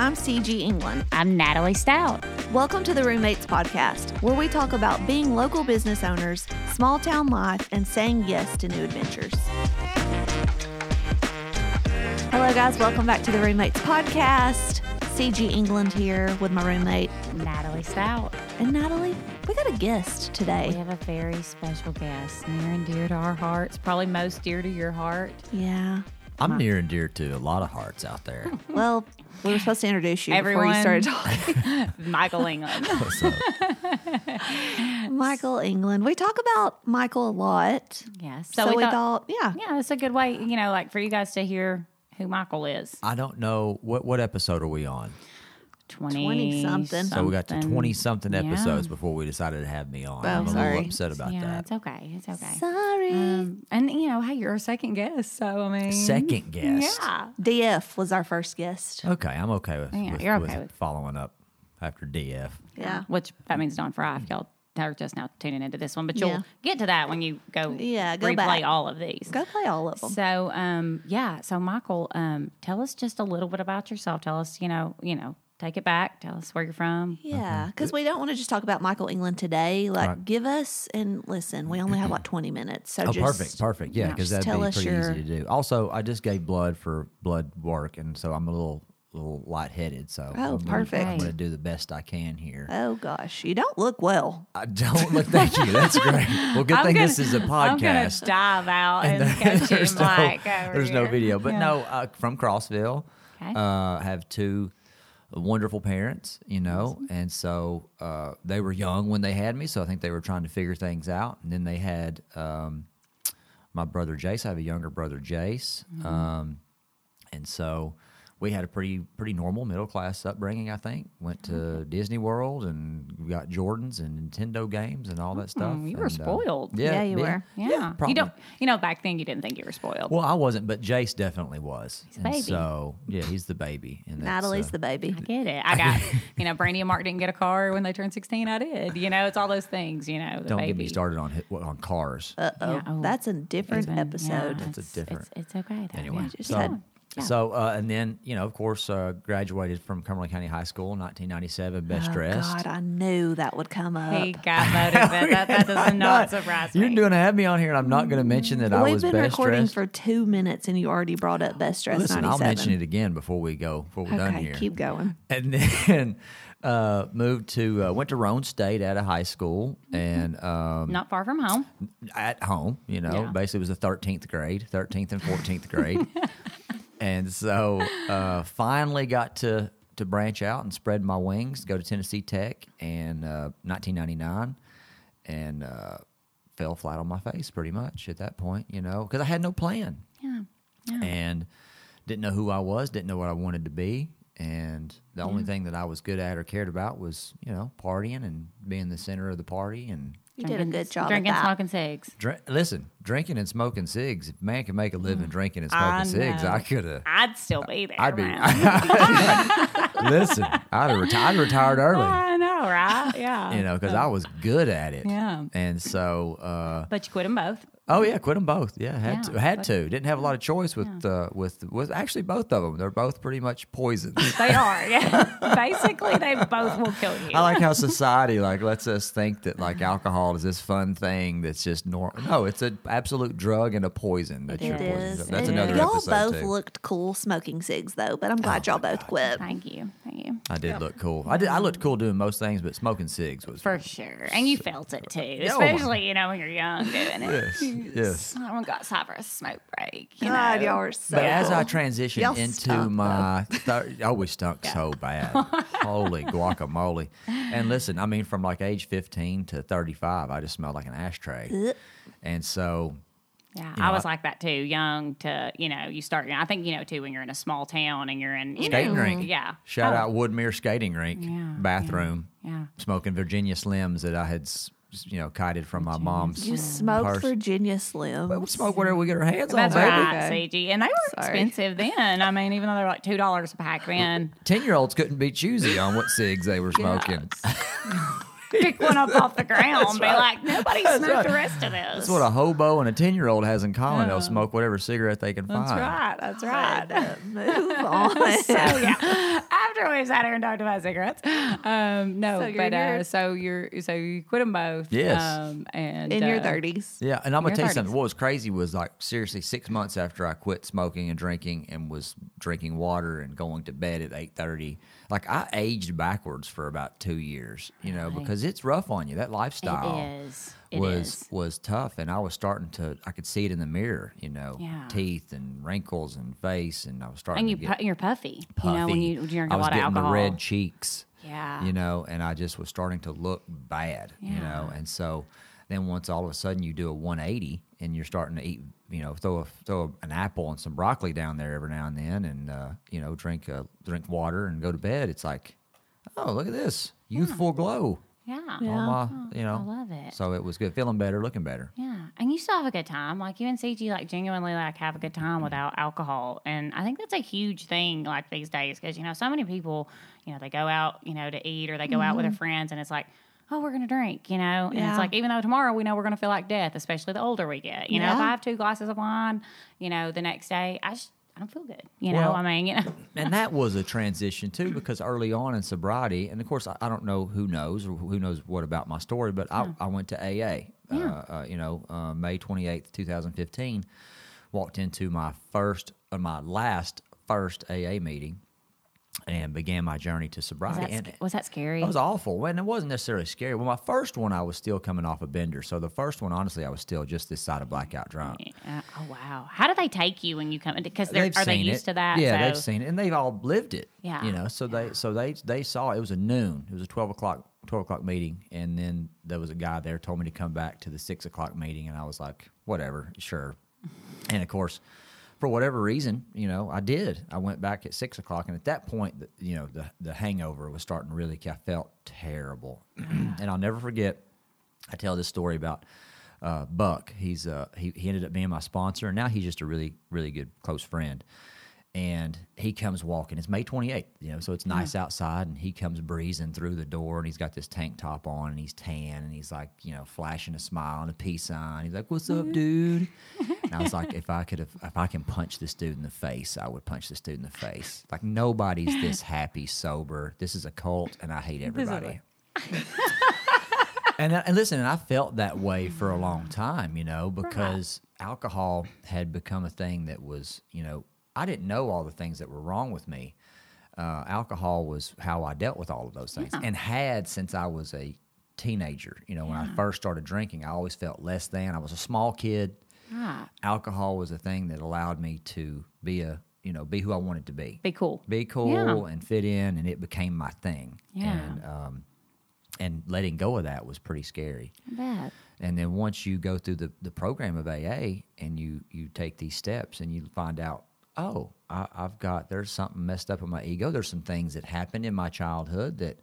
I'm Cigi England. I'm Natalie Stout. Welcome to the Roommates Podcast, where we talk about being local business owners, small town life, and saying yes to new adventures. Hello, guys. Welcome back to the Roommates Podcast. Cigi England here with my roommate. Natalie Stout. And Natalie, we got a guest today. We have a very special guest, near and dear to our hearts, probably most dear to your heart. Yeah. I'm near and dear to a lot of hearts out there. Well, we were supposed to introduce you before you started talking. Michael England. So, Michael England. We talk about Michael a lot. yes. So, we, thought, yeah. yeah, it's a good way, you know, like for you guys to hear who Michael is. I don't know what what episode are we on. 20, 20 something. So we got to twenty something Yeah. episodes before we decided to have me on. Oh, I'm a little upset about Yeah, that. it's okay. It's okay. Sorry. Um, and you know, hey, you're a second guest, so I mean, Second guest. Yeah. DF was our first guest. Okay, I'm okay with, Yeah, with, you're with okay with- following up after DF. Yeah. Which that means Don Fry. If y'all are just now tuning into this one, but you'll Yeah. get to that when you go. Yeah, go replay back. all of these. Go play all of them. So, um, yeah. So, Michael, um, tell us just a little bit about yourself. Tell us, you know, you know, take it back. Tell us where you're from. Yeah, because we don't want to just talk about Michael England today. Like, Right. give us and listen. We only have like twenty minutes, so Oh, just perfect, perfect. Yeah, yeah, because just that'd tell be us pretty your- easy to do. Also, I just gave blood for blood work, and so I'm a little little lightheaded. So Oh, I'm gonna- perfect. I'm going to do the best I can here. Oh gosh, you don't look well. I don't look. Thank you. That's great. Well, good I'm thing gonna- this is a I'm gonna podcast. dive out and, And catch there's him no, like over there's no video, but Yeah. no, uh, from Crossville. Okay. Uh, have two wonderful parents, you know, and so uh, they were young when they had me, so I think they were trying to figure things out. And then they had um, my brother Jace. I have a younger brother Jace, Mm-hmm. um, and so we had a pretty pretty normal middle class upbringing. I think went to Disney World and got Jordans and Nintendo games and all that stuff. Mm, you were and, uh, spoiled. Yeah, you were. Yeah. probably. you don't. You know, back then you didn't think you were spoiled. Well, I wasn't, but Jace definitely was. a And baby. So yeah, he's the baby. And that's, Natalie's uh, the baby. I get it. I got, you know, Brandy and Mark didn't get a car when they turned 16. I did. You know, it's all those things, you know. The Don't baby. get me started on on cars. Uh oh, Yeah, oh. that's a different been- episode. yeah, That's a it's- different- It's, it's okay. Though. Anyway, yeah. just so had- Yeah. so uh, and then you know, of course, uh, graduated from Cumberland County High School, 1997, best oh dressed. God, I knew that would come up. He got voted. that, that, that does not surprise me. You're going to have me on here, and I'm not going to mention that I was We've was been best recording dressed. for two minutes, and you already brought up best dressed Listen, 97. I'll mention it again before we go, before we're done Okay, here. keep going. and then uh, moved to uh, went to Roane State at a high school and um, not far from home. at home. You know, Yeah. basically it was the thirteenth grade, thirteenth and fourteenth grade, and so uh, finally got to to branch out and spread my wings, go to Tennessee Tech in uh, 1999, and uh, fell flat on my face pretty much at that point. You know, because I had no plan Yeah. Yeah. and didn't know who I was, didn't know what I wanted to be. And the only thing that I was good at or cared about was, you know, partying and being the center of the party and You did a good job Drinking, at that. smoking cigs. Drink, listen, drinking and smoking cigs. If man can make a living drinking and Mm. I smoking cigs. I could have. I'd still be there. I'd be. man. listen, I'd have retired, I'd retired early. I know, right? Yeah. You know, because I was good at it. Yeah. And so, uh, But you quit them both. Oh yeah, quit them both. Yeah, had Yeah, to. Had but- to. Didn't have a lot of choice with uh, with with actually both of them. They're both pretty much poisons. They are. Yeah. Basically, they both will kill you. I like how society like lets us think that like alcohol is this fun thing that's just normal. No, it's an absolute drug and a poison. That It you're poisoned. is. That's It another is. Y'all both too. looked cool smoking cigs, though, but I'm glad y'all both quit. Thank you. Thank you. I did look cool. I did. I looked cool doing most things, but smoking cigs was For sure. And you felt it too. Yeah, oh Especially, you know, when you're young doing it. yes, yes. Someone got time for a smoke break. You God, know? y'all are so. But as I cool. transitioned Y'all into stunk, my, thir- oh, we stunk so bad. Holy guacamole! And listen, I mean, from like age fifteen to thirty-five, I just smelled like an ashtray. And so, Yeah, You I was I- like that too. Young to, you know, you start. I think you know too when you're in a small town and you're in you Skating know, rink. Yeah. shout Oh, out Woodmere Skating Rink Yeah, bathroom. Yeah. smoking Virginia Slims that I had, s- you know, kited from my mom's. You smoked purse. Virginia Slim. But we smoke whatever we get our hands That's on, baby. right, Okay. Cigi. And they were Sorry. expensive then. I mean, even though they're like two dollars a pack then. Ten year olds couldn't be choosy on what cigs they were smoking. Pick one up off the ground and be right. like, nobody That's smoked right. the rest of this. That's what a hobo and a ten year old has in common. Yeah. They'll oh. smoke whatever cigarette they can That's find. right. That's right. Right. Move on. so yeah, after literally sat here and talked about cigarettes. Um, no, So but uh, so you're so you quit them both. Yes. um, and In your uh, 30s. Yeah, and I'm gonna tell you 30s. something. What was crazy was like seriously six months after I quit smoking and drinking and was drinking water and going to bed at eight thirty. Like I aged backwards for about two years, you know, Really? because it's rough on you. That lifestyle It is. It was is. was tough, and I was starting to. I could see it in the mirror, you know, Yeah. teeth and wrinkles and face, and I was starting And you pu- you're puffy. puffy. You know when you drink a I was lot of getting alcohol. the red cheeks. Yeah. You know, and I just was starting to look bad. You know, and so then once all of a sudden you do a 180 and you're starting to eat, you know, throw a, throw an apple and some broccoli down there every now and then, and uh, you know, drink uh, drink water and go to bed. It's like, oh, look at this youthful glow. Yeah. on my, you know, I love it. So it was good, feeling better, looking better. Yeah, and you still have a good time. Like you and Cigi, like genuinely, like have a good Mm-hmm. time without alcohol, and I think that's a huge thing. Like these days, because you know, so many people, you know, they go out, you know, to eat or they go out with their friends, and it's like, oh, we're gonna drink, you know, and Yeah. it's like even though tomorrow we know we're gonna feel like death, especially the older we get. You know, if I have two glasses of wine, you know, the next day, I just I don't feel good. You know, Well- I mean, you know, and that was a transition too because early on in sobriety and of course i, I don't know who knows or who knows what about my story but I, I went to aa uh, uh, you know uh, may 28th 2015 walked into my first or my last first aa meeting and began my journey to was sobriety that, and was that scary? it was awful. And it wasn't necessarily scary. Well, my first one, I was still coming off a bender. So the first one, honestly, I was still just this side of blackout drunk. Oh wow! How do they take you when you come? Because they're, are they used it. to that? Yeah, so- they've seen it, and they've all lived it. Yeah. you know. So they, so they, they saw it was a noon. It was a twelve o'clock, twelve o'clock meeting, and then there was a guy there told me to come back to the six o'clock meeting, and I was like, whatever, sure. and of course, for whatever reason, you know, I did. I went back at six o'clock, and at that point, you know, the the hangover was starting to really. I felt terrible, and I'll never forget. I tell this story about uh, Buck. He's uh, he he ended up being my sponsor, and now he's just a really really good close friend. And he comes walking. It's May 28th, you know, so it's nice outside, and he comes breezing through the door, and he's got this tank top on, and he's tan, and he's like, you know, flashing a smile and a peace sign. He's like, "What's up, dude?" and I was like, "If I could, have, if I can punch this dude in the face, I would punch this dude in the face. Like nobody's this happy sober. This is a cult, and I hate everybody." and, uh, and listen, and I felt that way for a long time, you know, because alcohol had become a thing that was, you know, I didn't know all the things that were wrong with me. Uh, alcohol was how I dealt with all of those things, and had since I was a teenager. You know, when I first started drinking, I always felt less than. I was a small kid. Ah, Alcohol was a thing that allowed me to be a, you know, be who I wanted to be be cool. be cool Yeah. and fit in, and it became my thing. Yeah. And um, and letting go of that was pretty scary. I. And then once you go through the, the program of AA and you you take these steps and you find out, oh, I, I've got there's something messed up in my ego. There's some things that happened in my childhood that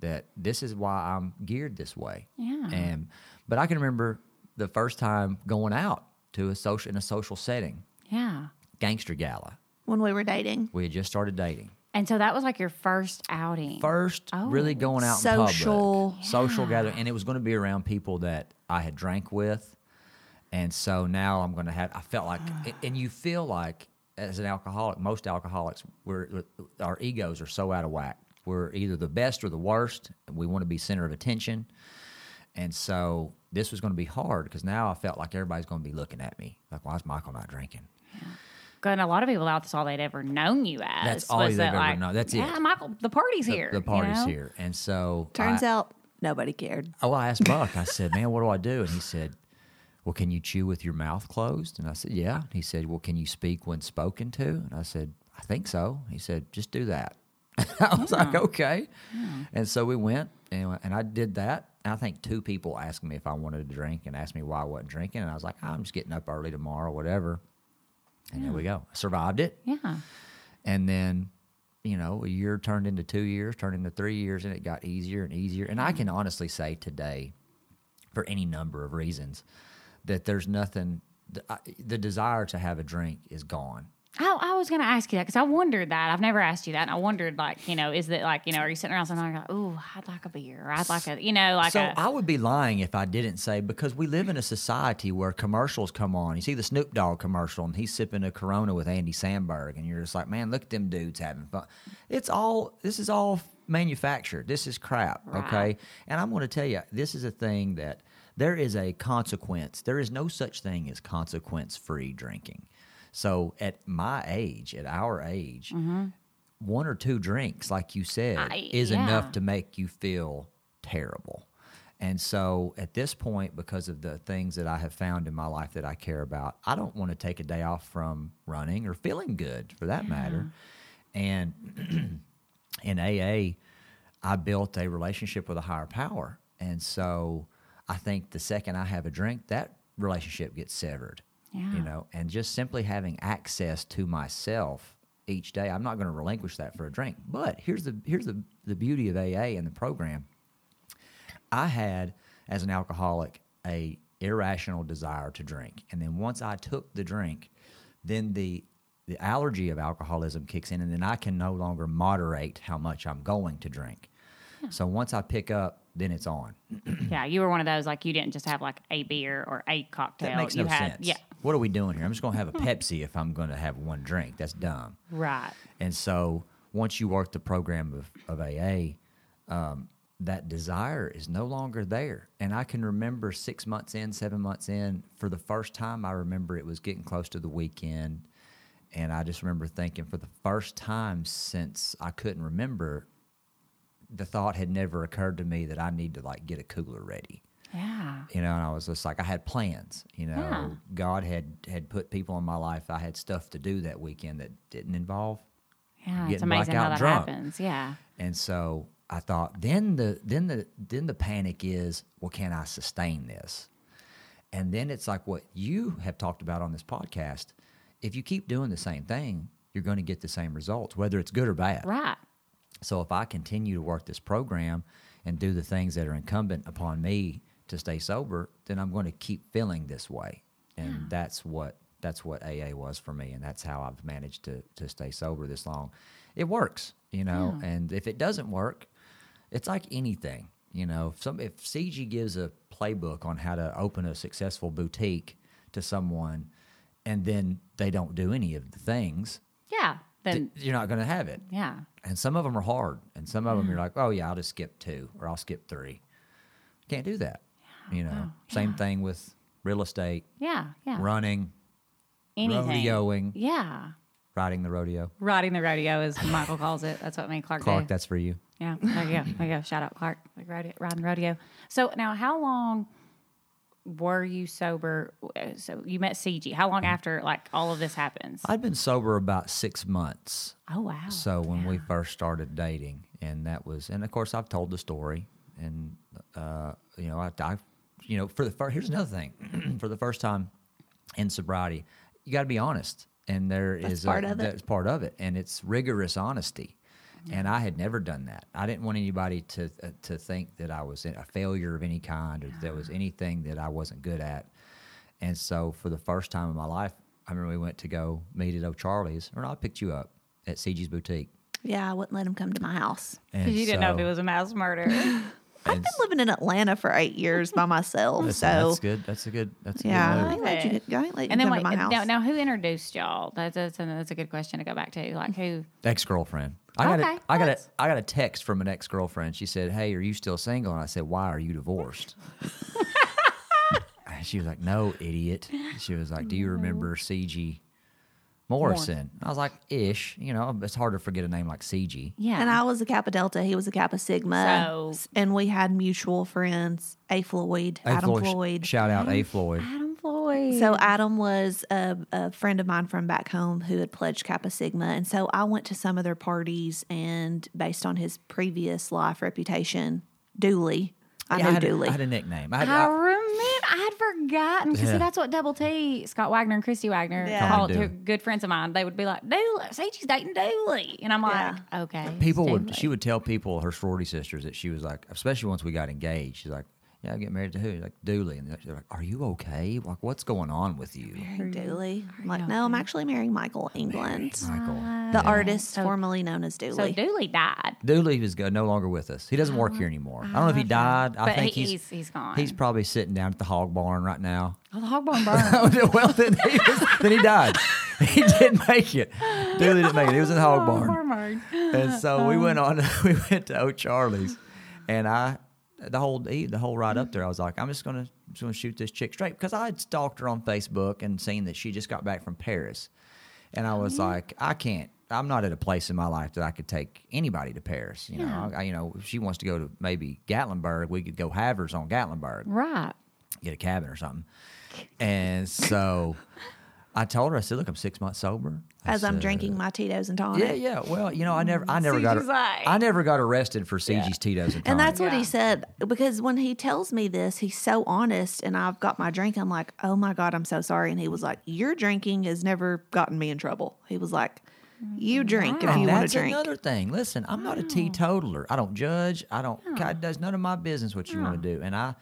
that this is why I'm geared this way. Yeah. And but I can remember the first time going out to a social in a social setting, Yeah. gangster gala. When we were dating. We had just started dating. And so that was like your first outing. first Oh. really going out Social. in public, social gathering, and it was going to be around people that I had drank with, and so now I'm going to have. I felt like, and you feel like as an alcoholic, most alcoholics, we're our egos are so out of whack. We're either the best or the worst. We want to be center of attention, and so this was going to be hard because now I felt like everybody's going to be looking at me like, why is Michael not drinking? And a lot of people out that's all they'd ever known you as. That's all they've that ever like, known. That's it. yeah, Michael, the party's The- here. The, you party's know? here, and so Turns I- out nobody cared. Oh, I asked Buck. I said, "Man, what do I do?" And he said, "Well, can you chew with your mouth closed?" And I said, "Yeah." He said, "Well, can you speak when spoken to?" And I said, "I think so." He said, "Just do that." I was like, "Okay." And so we went, and, and I did that. And I think two people asked me if I wanted to drink and asked me why I wasn't drinking, and I was like, "I'm just getting up early tomorrow, whatever." And there we go. I survived it. Yeah. And then, you know, a year turned into two years, turned into three years, and it got easier and easier. And I can honestly say today, for any number of reasons, that there's nothing, the, I, the desire to have a drink is gone. I, I was going to ask you that because I wondered that. I've never asked you that. And I wondered, like, you know, is it like, you know, are you sitting around something like, oh, I'd like a beer, or I'd like a, you know, like so a. I would be lying if I didn't say because we live in a society where commercials come on. You see the Snoop Dogg commercial, and he's sipping a Corona with Andy Samberg, and you're just like, man, look at them dudes having fun. It's all this is all manufactured. This is crap. Right. Okay, and I'm going to tell you, this is a thing that there is a consequence. There is no such thing as consequence free drinking. So at my age, at our age, mm-hmm. one or two drinks, like you said, I- is yeah. enough to make you feel terrible. And so at this point, because of the things that I have found in my life that I care about, I don't want to take a day off from running or feeling good for that matter. And in AA, I built a relationship with a higher power. And so I think the second I have a drink, that relationship gets severed. Yeah. You know, and just simply having access to myself each day, I'm not going to relinquish that for a drink. But here's the here's the, the beauty of AA and the program. I had, as an alcoholic, a irrational desire to drink, and then once I took the drink, then the the allergy of alcoholism kicks in, and then I can no longer moderate how much I'm going to drink. So once I pick up, then it's on. yeah, you were one of those, like, you didn't just have like a beer or a cocktail. That makes you no had, sense. Yeah, What are we doing here? I'm just going to have a Pepsi if I'm going to have one drink. That's dumb. right. And so once you work the program of, of AA, um, that desire is no longer there. And I can remember six months in, seven months in, for the first time, I remember it was getting close to the weekend. And I just remember thinking, for the first time since I couldn't remember, the thought had never occurred to me that I need to like get a cooler ready Yeah. you know and i was just like i had plans you know Yeah. god had had put people in my life i had stuff to do that weekend that didn't involve Yeah. It's amazing how that drunk. happens. Yeah. and so i thought then the then the then the panic is well can i sustain this and then it's like what you have talked about on this podcast if you keep doing the same thing you're going to get the same results whether it's good or bad Right. So if I continue to work this program and do the things that are incumbent upon me to stay sober, then I'm going to keep feeling this way. And that's what that's what AA was for me and that's how I've managed to to stay sober this long. It works, you know, and if it doesn't work, it's like anything, you know, if some if Cigi gives a playbook on how to open a successful boutique to someone and then they don't do any of the things, Yeah. Then, th- you're not going to have it yeah. and some of them are hard and some of them you're like oh yeah i'll just skip two or i'll skip three can't do that you know oh, same thing with real estate Yeah. Yeah. running Anything. rodeoing Yeah. riding the rodeo Riding the rodeo, as Michael calls it. That's what me and Clark, clark do. that's for you Yeah, there you go. There you go. Shout out Clark, like rodeo, riding rodeo. So now, how long were you sober? So you met Cigi. How long after like all of this happens? i'd been sober about six months oh wow. so when we first started dating and that was and of course i've told the story and uh, you know I, I you know for the first here's another thing for the first time in sobriety you got to be honest and there is That's part a, of it. that's part of it and it's rigorous honesty and i had never done that. I didn't want anybody to uh, to think that i was a failure of any kind or there was anything that i wasn't good at. And so for the first time in my life i remember we went to go meet at o'charlie's. Or no, i picked you up at Cigi's boutique. Yeah, I wouldn't let him come to my house. and Because you didn't know if so- it was a mass murder. I've been living in Atlanta for eight years by myself, Listen, so that's good. That's a good. That's a yeah, good I move. ain't let you, I ain't let you and then come wait, to my house. now, now who introduced y'all? That's that's a, that's a good question to go back to. Like who? Ex girlfriend. I got Okay, a, I got a, that's- I got a text from an ex girlfriend. She said, "Hey, are you still single?" And I said, "Why are you divorced?" and she was like, "No, idiot." She was like, "Do you remember Cigi Morrison?" I was like, "Ish." You know, it's hard to forget a name like Cigi. Yeah. And I was a Kappa Delta. He was a Kappa Sigma. So- and we had mutual friends. A Floyd, A Adam Floyd- Floyd. Shout out A Floyd. Adam Floyd. So Adam was a, a friend of mine from back home who had pledged Kappa Sigma, and so I went to some of their parties, and based on his previous life reputation, Dually, I Yeah, know had a, Dually. I had a nickname. I had, I I, remember. I had forgotten. 'Cause Yeah. That's what Double T, Scott Wagner and Christy Wagner Yeah. called Call me to Dually. good friends of mine. They would be like, Dually, Cigi's dating Dually. And I'm like, okay. people would Dually. she would tell people her sorority sisters that she was like especially once we got engaged she's like Yeah, I get married to who? Like Dually, and they're like, "Are you okay? Like, what's going on with you?" Marrying Dually. I'm like, no, I'm actually marrying Michael England, Michael. the Yeah. artist formerly known as Dually. So Dually. Dually died. Dually is go- no longer with us. He doesn't oh, work here anymore. I don't know if he died. I But think he- he's, he's- he's gone. He's probably sitting down at the hog barn right now. Oh, the hog bone burned. well, then he, was, then he died. He didn't make it. Dually didn't make it. He was in the hog barn. And so we went on. We went to O'Charlie's, and I the whole the whole ride up mm-hmm. there, I was like, I'm just gonna just gonna shoot this chick straight because I had stalked her on Facebook and seen that she just got back from Paris, and I was mm-hmm. like, I can't. I'm not at a place in my life that I could take anybody to Paris. You know, I, you know, if she wants to go to maybe Gatlinburg, we could go have hers on Gatlinburg right. get a cabin or something. And so I told her, I said, "Look, I'm six months sober." I as I'm drinking my Tito's and tonic. Yeah, yeah. Well, you know, I never, I never got, Cigi's like- I never got arrested for Cigi's Tito's and tonic. And that's what Yeah. he said because when he tells me this, he's so honest. And I've got my drink. I'm like, oh my God, I'm so sorry. And he was like, your drinking has never gotten me in trouble. He was like, you mm-hmm. drink if you want to drink. another thing. Listen, I'm not a oh. teetotaler. I don't judge. I don't. God oh. does none of my business what you want to oh. do. And I,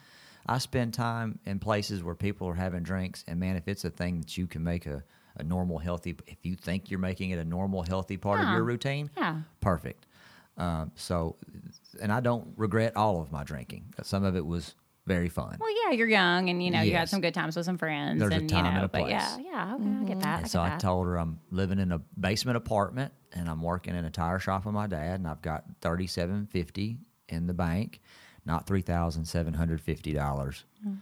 I spend time in places where people are having drinks. And man, if it's a thing that you can make a, a normal, healthy, if you think you're making it a normal, healthy part of your routine, Yeah. perfect. Um, so, and I don't regret all of my drinking. Some of it was very fun. Well, yeah, you're young, and you know you had some good times with some friends, There's a and time you and know, a but yeah, yeah, okay, I get that. I And get so I that. told her I'm living in a basement apartment and I'm working in a tire shop with my dad and I've got thirty seven fifty in the bank, not three thousand seven hundred fifty dollars, Mm.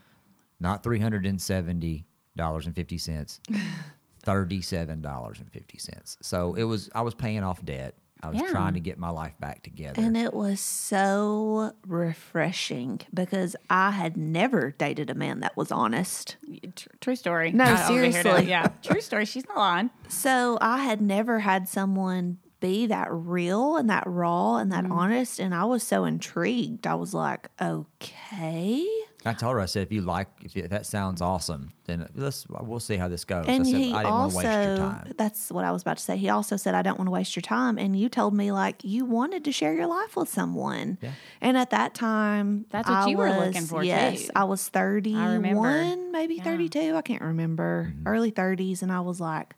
not three hundred and seventy dollars and fifty cents, thirty seven dollars and fifty cents. So it was I was paying off debt. I was Yeah. trying to get my life back together. And it was so refreshing because I had never dated a man that was honest. Tr- True story. No, Not over here to- seriously. yeah, true story. She's not lying. So I had never had someone be that real and that raw and that honest. And I was so intrigued. I was like, okay. I told her I said if you like if, you, if that sounds awesome, then let's we'll see how this goes. And I said he I didn't want to also, waste your time. that's what I was about to say. He also said, I don't want to waste your time. And you told me, like, you wanted to share your life with someone. Yeah. And at that time, That's what I you were looking for, Yes, too. I was I remember. maybe Yeah. 32. I can't remember. Mm-hmm. Early 30s. And I was like,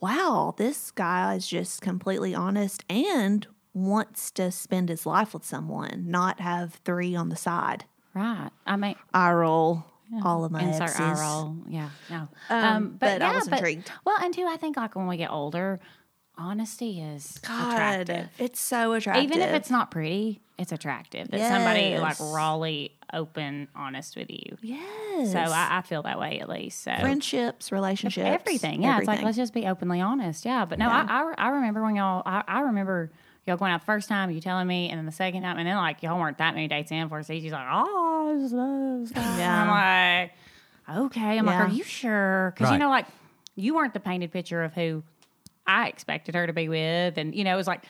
wow, this guy is just completely honest and wants to spend his life with someone, not have three on the side. Right. I mean, I roll all of my insert exes. eye roll. Yeah. No. Um, but I was intrigued. Well, and two, I think like when we get older, honesty is attractive. It's so attractive. Even if it's not pretty, it's attractive. That somebody like Raleigh open, honest with you. yes. So I, I feel that way at least. So friendships, relationships, everything. Yeah, it's like let's just be openly honest. Yeah, but no, I, I I remember when y'all. I, I remember y'all going out the first time, you telling me, and then the second time, and then like y'all weren't that many dates in for She's like, oh, I just love this guy. Yeah. And I'm like, okay. I'm Yeah. like, are you sure? Because you know, like you weren't the painted picture of who I expected her to be with, and you know, it was like,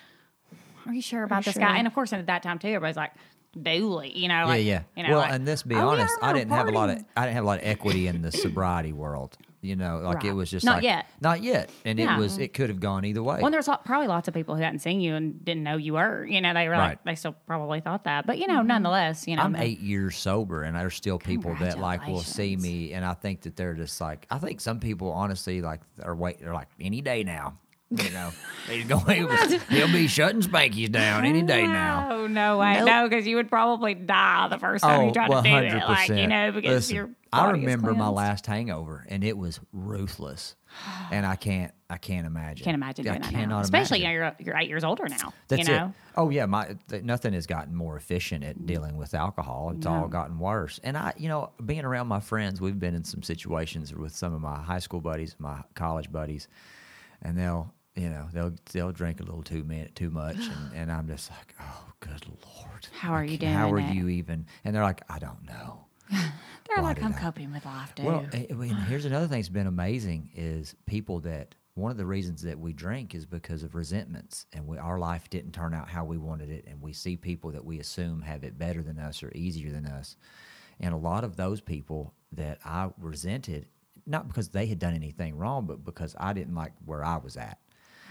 are you sure about this sure? guy? And of course, at that time too, everybody's like. Dually, you know, like, yeah, yeah. You know, well, like, and let's be "Oh, yeah, honest, I didn't have a lot of, I didn't have a lot of equity in the sobriety world. You know, like it was just Not like, yet. not yet, and Yeah. it was it could have gone either way. Well, there's probably lots of people who hadn't seen you and didn't know you were. You know, they were like, Right. they still probably thought that. But, you know, nonetheless, you know. I'm eight years sober, and there's still people that like will see me, and I think that they're just like I think some people honestly like are wait they're like any day now. You know, he's going. He'll be shutting Spankies down any day now. No, no way. Nope. No, because you would probably die the first time you oh, tried to do it. Like, you know, because Oh, Listen, your I remember my last hangover, and it was ruthless, and I can't, I can't imagine. Can't imagine I doing that now. cannot Especially, imagine. you know, you're, you're eight years older now. That's you know? it. Oh yeah, my th- nothing has gotten more efficient at dealing with alcohol. It's all gotten worse. And I, you know, being around my friends, we've been in some situations with some of my high school buddies, my college buddies, and they'll, you know, they'll they'll drink a little too minute too much, and, and I'm just like, oh, good lord, How are you can't- How are it? you even? And they're like, I don't know. They're Why like, I'm I- coping with life, dude. Well, I I mean, here's another thing that's been amazing is people that one of the reasons that we drink is because of resentments and we, our life didn't turn out how we wanted it and we see people that we assume have it better than us or easier than us and a lot of those people that i resented not because they had done anything wrong but because i didn't like where i was at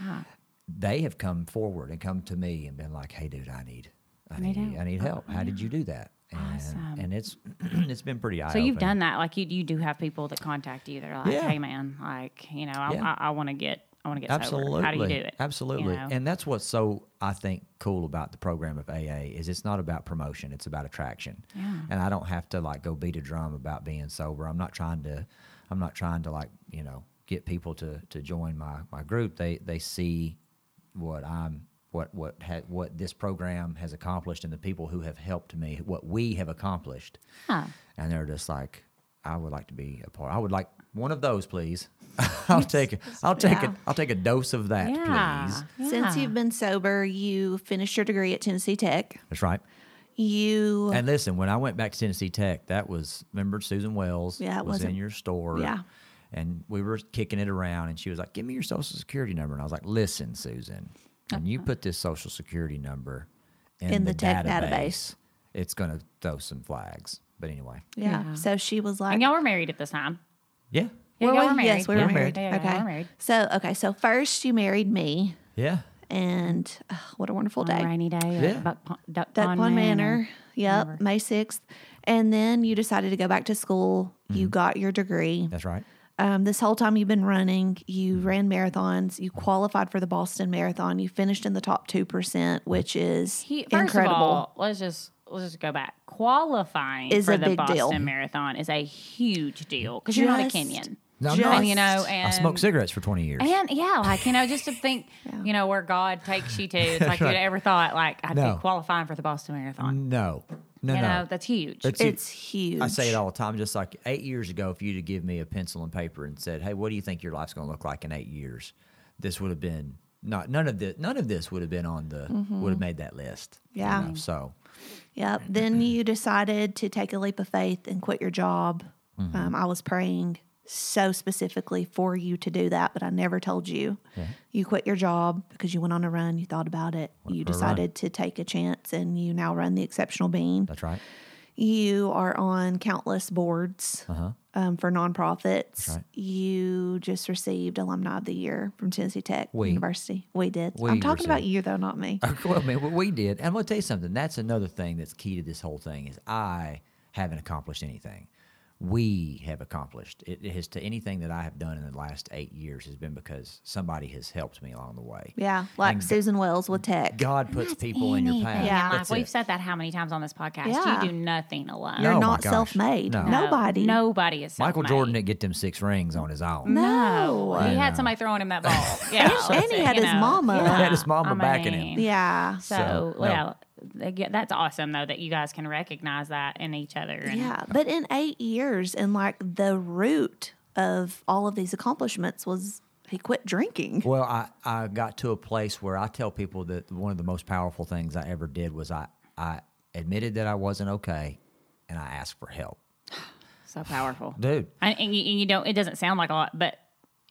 uh-huh. they have come forward and come to me and been like hey dude i need i need. I need oh, help how did you do that and and, and it's it's been pretty So you've done that. Like you, you do have people that contact you. They're like, Yeah. "Hey, man, like you know, I, Yeah. I, I want to get, I want to get Absolutely. sober. How do you do it? Absolutely. You know? And that's what's so I think cool about the program of AA is it's not about promotion, it's about attraction. Yeah. And I don't have to like go beat a drum about being sober. I'm not trying to I'm not trying to like, you know, get people to to join my my group. They they see what I'm what what ha, what this program has accomplished and the people who have helped me, what we have accomplished. Huh. And they're just like I would like to be a part. I would like one of those, please. I'll take it. I'll take Yeah. it. I'll take a dose of that, Yeah. please. Since you've been sober, you finished your degree at Tennessee Tech. That's right. You And listen, when I went back to Tennessee Tech, that was remember Susan Wells Yeah, it was in wasn't- your store. Yeah. And we were kicking it around and she was like, Give me your social security number. And I was like, Listen, Susan, when you put this social security number in, In the, the tech database, database. it's gonna throw some flags. But anyway. yeah. Yeah. So she was like, And y'all were married at this time. Yeah. Yeah, Were y'all we? were married. Yes, we were Yeah, married. Yeah, okay. y'all were married. So okay, so first you married me, Yeah. And uh, what a wonderful On a day. rainy day. at Yeah. Buck Pond, Duck, Duck Pond, Pond Manor. Manor. Yep, Whatever. May sixth, and then you decided to go back to school. Mm-hmm. You got your degree. That's right. Um, this whole time you've been running, you Mm-hmm. ran marathons. You qualified for the Boston Marathon. You finished in the top two percent, which is He, first incredible. of all, let's just let's just go back. Qualifying Is for a the big Boston deal. Marathon is a huge deal because you're not a Kenyan. No, I'm Just- not. And, you know, I smoked cigarettes for 20 years. And yeah, like you know, just to think, you know, where God takes you to. It's like right. you ever thought like I'd No. be qualifying for the Boston Marathon. no. No, you no. know, that's huge. It's- it's huge. I say it all the time. Just like eight years ago, if you'd have given me a pencil and paper and said, "Hey, what do you think your life's going to look like in eight years?" This would have been not none of this. None of this would have been on the would have made that list. you Yeah. know, So Yep. Then you decided to take a leap of faith and quit your job. Mm-hmm. Um, I was praying so specifically for you to do that, but I never told you. You quit your job because you went on a run. You thought about it. you a run. decided to take a chance, and you now run the Exceptional Bean. that's right. You are on countless boards Uh huh. um, for nonprofits. right. You just received Alumni of the Year from Tennessee Tech We. University. We did. We I'm talking about you, though, not me. well, what we did, and I'm going to tell you something. That's another thing that's key to this whole thing is I haven't accomplished anything. We have accomplished it. Has to anything that I have done in the last eight years has been because somebody has helped me along the way. Yeah, like And Susan Wells with Tech. God puts people in your path. Yeah. Like, That's we've it. said that how many times on this podcast? Yeah. You do nothing alone. You're my not self-made. No. No, Nobody. Nobody is Michael self-made. Michael Jordan didn't get them six rings on his own. No. he had somebody throwing him that ball. Yeah, And- that's and he it, had you his know. mama. Yeah. He had his mama I backing him. Yeah. So, So, no. yeah, they get- that's awesome though that you guys can recognize that in each other. And Yeah. But in eight years, and like the root of all of these accomplishments was he quit drinking. Well, I, I got to a place where I tell people that one of the most powerful things I ever did was I, I admitted that I wasn't okay and I asked for help. so powerful, Dude. And, and, you, and you don't. It doesn't sound like a lot, but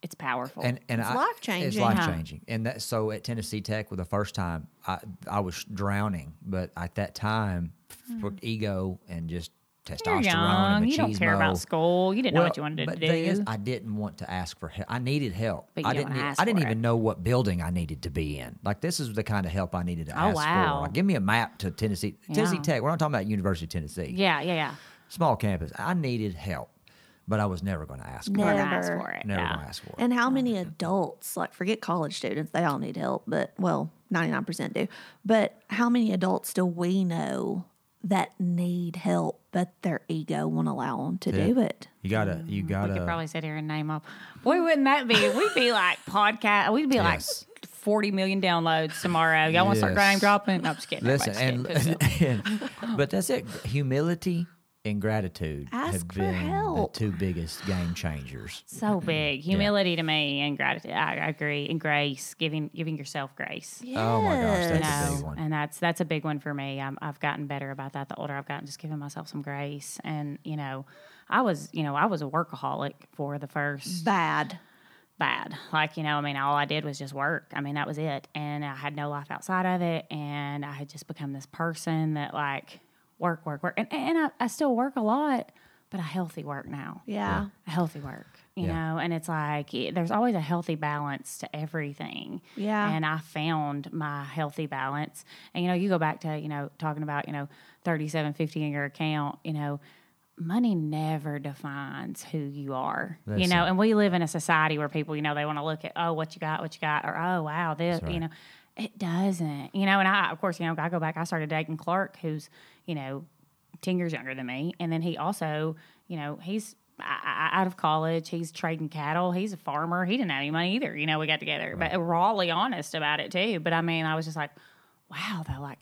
it's powerful. And, and It's life-changing. It's life changing. And that, so at Tennessee Tech, for the first time, I, I was drowning. But at that time, for hmm. ego and just You're testosterone young. and You don't care about school. You didn't know what you wanted but to the do. thing is, I didn't want to ask for help. I needed help. But you I didn't. ask I didn't even it. know what building I needed to be in. Like this is the kind of help I needed to Oh, ask wow. for. Like, give me a map to Tennessee, Tennessee Tech. We're not talking about University of Tennessee. yeah, yeah, yeah. Small campus. I needed help, but I was never going to ask for Never it. Never. ask for it. Never yeah. going to ask for it. And how many adults, like forget college students, they all need help, but well, 99% do. But how many adults do we know that need help, but their ego won't allow them to do it? You gotta. You gotta. We could probably sit here and name off. Boy, wouldn't that be? We'd be like podcast. We'd be Yes. like forty million downloads tomorrow. Y'all want to start Yes. name dropping? No, I'm just kidding. Listen, and, kidding. and but that's it. Humility and gratitude Ask have been help. the two biggest game changers. so big humility to me and gratitude. I, I agree. And grace, giving giving yourself grace. Oh my gosh, that's Yes. a big one. and that's that's a big one for me. I'm, I've gotten better about that. The older I've gotten, just giving myself some grace. And you know, I was you know I was a workaholic for the first Bad. bad. Like, you know, I mean, all I did was just work. I mean, that was it. And I had no life outside of it. And I had just become this person that, like, work, work, work. And, and I, I still work a lot, but a healthy work now. Yeah. A healthy work. you Yeah. know, and it's like there's always a healthy balance to everything. Yeah. And I found my healthy balance. And, you know, you go back to, you know, talking about, you know, 3750 in your account, you know, money never defines who you are, you know, it. and we live in a society where people, you know, they want to look at, oh, what you got, what you got, or, oh, wow, this, That's you know, it doesn't, you know, and I, of course, you know, I go back, I started dating Clark, who's, you know, 10 years younger than me. And then he also, you know, he's I- I- out of college. He's trading cattle. He's a farmer. He didn't have any money either. You know, we got together, but rawly honest about it too. But I mean, I was just like, wow, though, like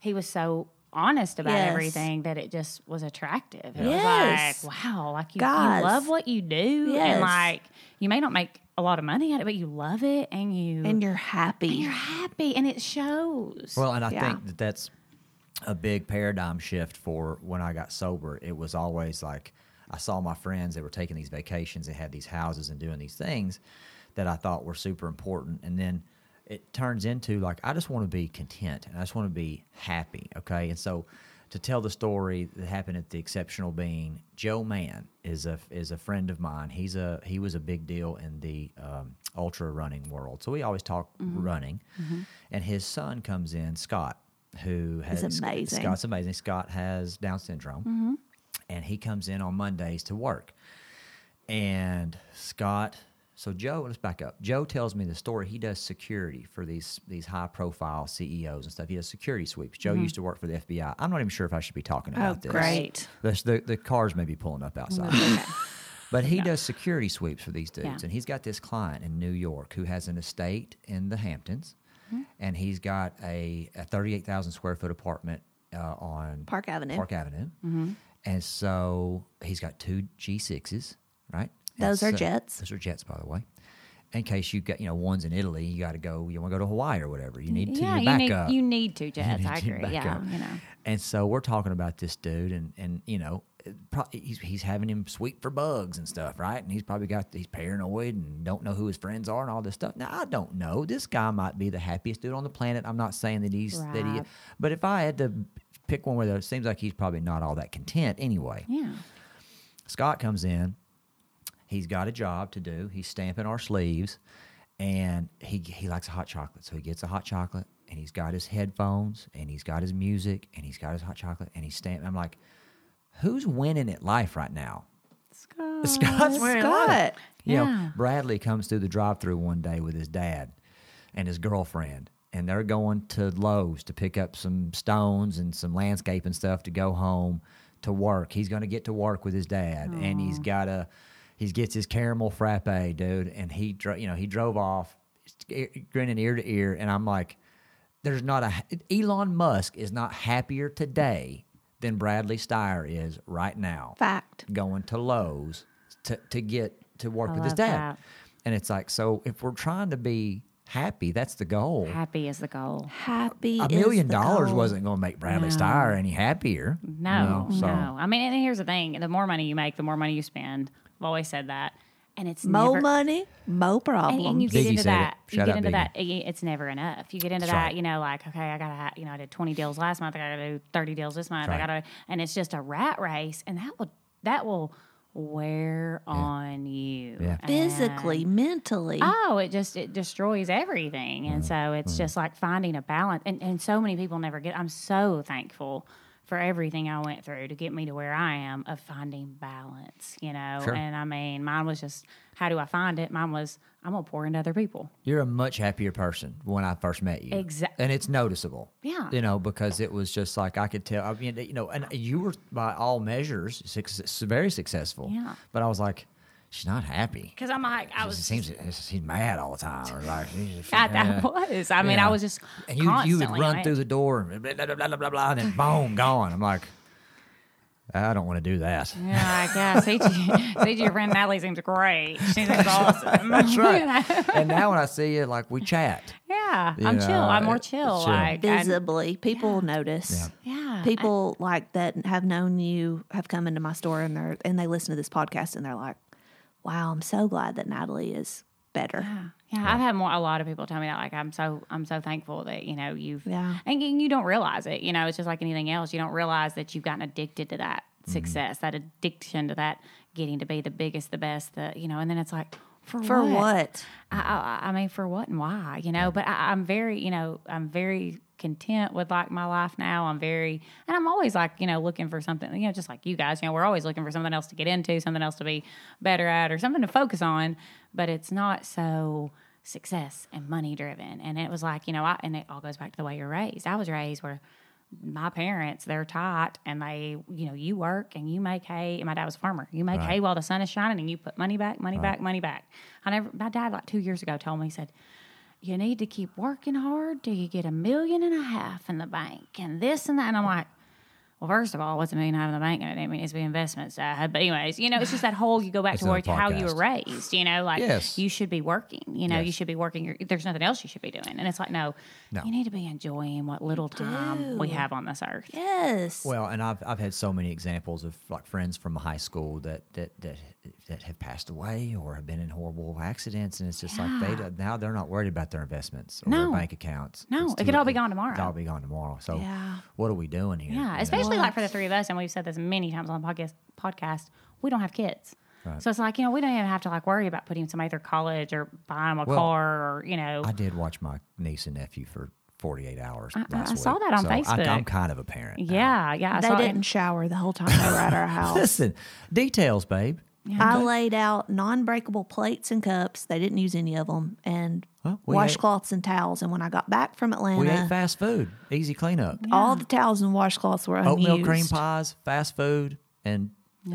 he was so honest about Yes. everything that it just was attractive. It Yes. was like, wow, like you, you love what you do. Yes. And like, you may not make a lot of money at it, but you love it and you, And you're happy. And you're happy and it shows. Well, and I Yeah. think that that's a big paradigm shift for when I got sober. It was always like I saw my friends that were taking these vacations, they had these houses and doing these things that I thought were super important. And then it turns into like I just want to be content and I just want to be happy. Okay. And so to tell the story that happened at the exceptional Bean, Joe Mann is a is a friend of mine. He's a he was a big deal in the um, ultra running world. So we always talk mm-hmm. running. Mm-hmm. And his son comes in, Scott, who has amazing. Scott's amazing. Scott has Down syndrome, mm-hmm. and he comes in on Mondays to work. And Scott, so Joe, let's back up. Joe tells me the story. He does security for these these high profile CEOs and stuff. He does security sweeps. Joe used to work for the FBI. I'm not even sure if I should be talking Oh, about this. great. The, the, the cars may be pulling up outside. But he does security sweeps for these dudes. Yeah. And he's got this client in New York who has an estate in the Hamptons. Mm-hmm. And he's got a, a 38,000 square foot apartment uh, on Park Avenue. Park Avenue. Mm-hmm. And so he's got two G6s, right? Those are so- uh, jets. Those are jets, by the way. In case you got, you know, one's in Italy, you got to go, you want to go to Hawaii or whatever. You need to yeah, back you need up. you need to jets. need I agree. Yeah, up. you know. And so we're talking about this dude, and and you know, it pro- he's he's having him sweep for bugs and stuff, right? And he's probably got he's paranoid and don't know who his friends are and all this stuff. Now I don't know. This guy might be the happiest dude on the planet. I'm not saying that he's that he, but if I had to pick one where it seems like he's probably not all that content anyway. Yeah. Scott comes in. He's got a job to do. He's stamping our sleeves, and he he likes a hot chocolate, so he gets a hot chocolate, and he's got his headphones, and he's got his music, and he's got his hot chocolate, and he's stamping. I'm like, who's winning at life right now? Scott. Scott's winning. Scott. You know, Yeah. Bradley comes through the drive-through one day with his dad and his girlfriend, and they're going to Lowe's to pick up some stones and some landscaping stuff to go home to work. He's going to get to work with his dad, and he's got a he gets his caramel frappe, dude, and he dro- you know he drove off grinning ear to ear, and I'm like, there's not a Elon Musk is not happier today than Bradley Steyer is right now Fact. going to Lowe's to, to get to work I with his dad. that. And it's like, so if we're trying to be happy, that's the goal. Happy is the goal. Happy. A is million the dollars goal. wasn't going to make Bradley No. Steyer any happier. No, you know, so- no. I mean, and here's the thing: the more money you make, the more money you spend. I've always said that, and it's Mo never, money, mo And, problems. and you get Biggie into that. You get out into Biggie. that. It's never enough. You get into That's that. right. You know, like okay, I gotta. You know, I did twenty deals last month. I gotta do thirty deals this month. Right. I gotta, and it's just a rat race, and that will that will wear on you Yeah. And- Physically, mentally. Oh, it just it destroys everything. And mm, so it's mm. just like finding a balance. And and so many people never get I'm so thankful for everything I went through to get me to where I am of finding balance, you know. Sure. And I mean, mine was just how do I find it? Mine was I'm gonna pour into other people. You're a much happier person when I first met you. Exactly. And it's noticeable. Yeah. You know, because it was just like I could tell. I mean, you know, and you were by all measures success, very successful. Yeah. But I was like, she's not happy. Because I'm like I was seems she's mad all the time. Or like, she's- yeah. was. I mean, Yeah. I was just And you, you would run through the door and blah, blah, blah, blah, blah, blah, and then boom, gone. I'm like, I don't want to do that. Yeah, I guess. Cigi, Cigi, your friend Natalie seems great. She seems awesome. That's right. And now when I see you, like we chat. Yeah, You I'm chill. I'm more chill. chill. Like, I- Visibly, people notice. Yeah. yeah. People like that have known you have come into my store and they're and they listen to this podcast and they're like, "Wow, I'm so glad that Natalie is better." Yeah, yeah. I've had more. A lot of people tell me that. Like, I'm so, I'm so thankful that you know you've, Yeah. and you don't realize it. You know, it's just like anything else. You don't realize that you've gotten addicted to that mm-hmm. success, that addiction to that getting to be the biggest, the best, the you know, and then it's like for, For what? what? I, I, I mean, for what and why, you know? But I, I'm very, you know, I'm very content with like my life now. I'm very, and I'm always like, you know, looking for something, you know, just like you guys, you know, we're always looking for something else to get into, something else to be better at, or something to focus on. But it's not so success and money driven. And it was like, you know, I, and it all goes back to the way you're raised. I was raised where my parents they're tight and they you know you work and you make hay and my dad was a farmer you make Right. hay while the sun is shining and you put money back money back money back i never my dad like two years ago told me he said you need to keep working hard till you get a million and a half in the bank and this and that and i'm like well, first of all, what's a million out of the bank? I didn't mean, it's the investment side. but anyways, you know, it's just that whole. You go back to where, how you were raised. You know, like Yes. you should be working. You know, Yes. you should be working. Your, there's nothing else you should be doing. And it's like, no, No. you need to be enjoying what little time we have on this earth. Yes. Well, and I've I've had so many examples of like friends from high school that that that that have passed away or have been in horrible accidents, and it's just like they don't- now they're not worried about their investments or No. their bank accounts. No, It's it could all be gone tomorrow. It'll all be gone tomorrow. So Yeah. what are we doing here? Yeah, know? especially like for the three of us, and we've said this many times on the podcast. Podcast, we don't have kids, Right. so it's like you know we don't even have to like worry about putting somebody through college or buying them a Well, car or you know. I did watch my niece and nephew for 48 hours I- last I saw week, that on so Facebook. I'm kind of a parent. now. yeah, yeah. I they saw didn't shower the whole time they were at our house. Listen, details, babe. I laid out non-breakable plates and cups. They didn't use any of them, and Well, we ate- washcloths and towels. And when I got back from Atlanta, We ate fast food, easy cleanup. all the towels and washcloths were unused. Oatmeal cream pies, fast food, and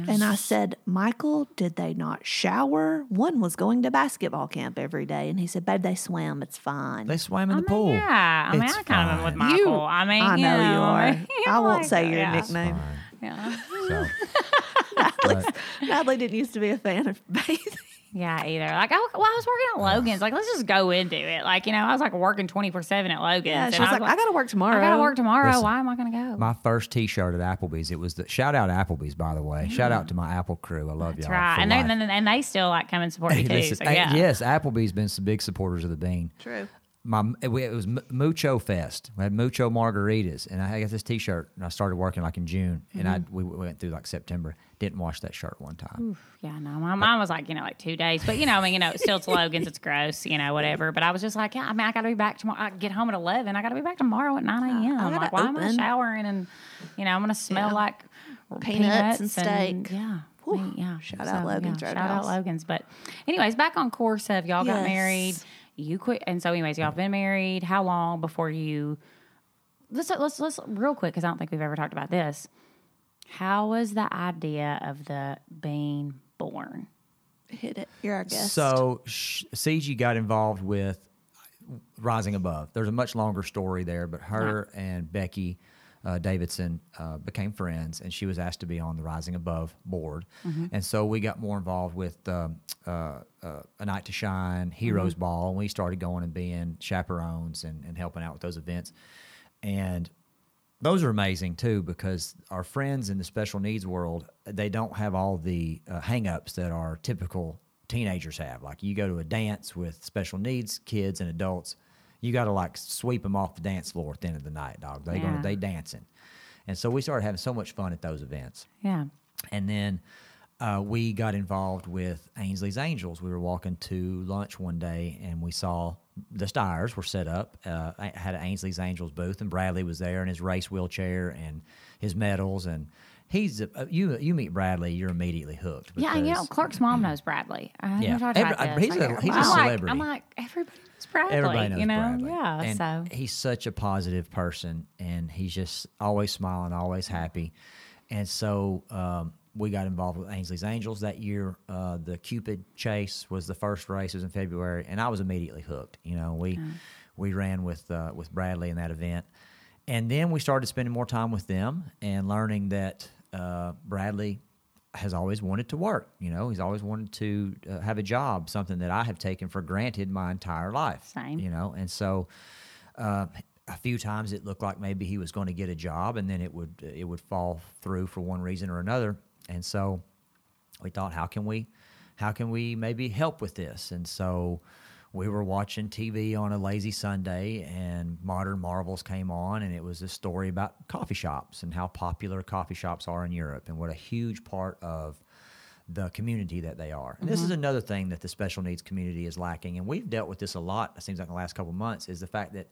And I said, Michael, did they not shower? One was going to basketball camp every day, and he said, "Babe, they swam. It's fine." they swam in I the mean, pool. Yeah, I mean, It's I kind of am with fine. Michael. I mean, I know you are. I won't like, say your yeah. nickname. Yeah. So, Natalie didn't used to be a fan of bathing. Yeah, either. Like, I, well, I was working at Logan's. Like, let's just go into it. Like, you know, I was like working 24 7 at Logan's. Yeah, she and was like, "I got to work tomorrow." I got to work tomorrow. Listen, Why am I going to go? my first T-shirt at Applebee's, it was the shout out Applebee's, by the way. Shout out mm. to my Apple crew. I love That's y'all. right. And, they and, and they still like come and support me too. listen, so, yeah. yes, Applebee's been some big supporters of the bean. True. My it was Mucho Fest. We had Mucho margaritas, and I got this T-shirt, and I started working like in June, and I Mm-hmm. we we went through like September. Didn't wash that shirt one time. Yeah, no, my mom was like, you know, like two days, but you know, I mean, you know, it's still it's Logan's, it's gross, you know, whatever. But I was just like, yeah, I mean, I got to be back tomorrow. I get home at eleven. I got to be back tomorrow at nine a.m. I gotta Like, why am I showering and you know, I'm gonna smell Yeah. like Peanuts and steak. yeah. Whew. Yeah. Shout out Logan's Shout Roadhouse. out Logan's. But, anyways, back on course of y'all got married. You quit, and so, anyways, y'all been married. How long before you? Let's let's let's real quick because I don't think we've ever talked about this. How was the idea of the being born? Hit it. You're our guest. So sh- Cigi got involved with Rising Above. There's a much longer story there, but her and Becky uh, Davidson uh, became friends, and she was asked to be on the Rising Above board. And so we got more involved with um, uh, uh, A Night to Shine, Heroes Ball, and we started going and being chaperones and, and helping out with those events. And those are amazing too because our friends in the special needs world they don't have all the uh, hang-ups that our typical teenagers have like you go to a dance with special needs kids and adults you got to like sweep them off the dance floor at the end of the night dog they Yeah. gonna they dancing and so we started having so much fun at those events Yeah. and then uh, we got involved with Ainsley's Angels. We were walking to lunch one day and we saw the Stires were set up. Uh, I had an Ainsley's Angels booth, and Bradley was there in his race wheelchair and his medals. And he's a, you you meet Bradley, you're immediately hooked. Yeah, you know, Clark's mom knows Bradley. I Yeah. Every- uh, he's a- he's a I'm like- celebrity. I'm like, everybody knows Bradley. Everybody knows you know? Bradley. Yeah. And so he's such a positive person, and he's just always smiling, always happy. And so um, we got involved with Ainsley's Angels that year. Uh, the Cupid Chase was the first race. It was in February, and I was immediately hooked. You know, we we ran with uh, with Bradley in that event, and then we started spending more time with them and learning that uh, Bradley has always wanted to work. You know, he's always wanted to uh, have a job, something that I have taken for granted my entire life. Same. You know, and so uh, a few times it looked like maybe he was going to get a job, and then it would it would fall through for one reason or another. And so we thought, how can we, how can we maybe help with this? And so we were watching TV on a lazy Sunday, and Modern Marvels came on, and it was a story about coffee shops and how popular coffee shops are in Europe, and what a huge part of the community that they are. And this is mm-hmm. another thing that the special needs community is lacking, and we've dealt with this a lot. It seems like in the last couple of months is the fact that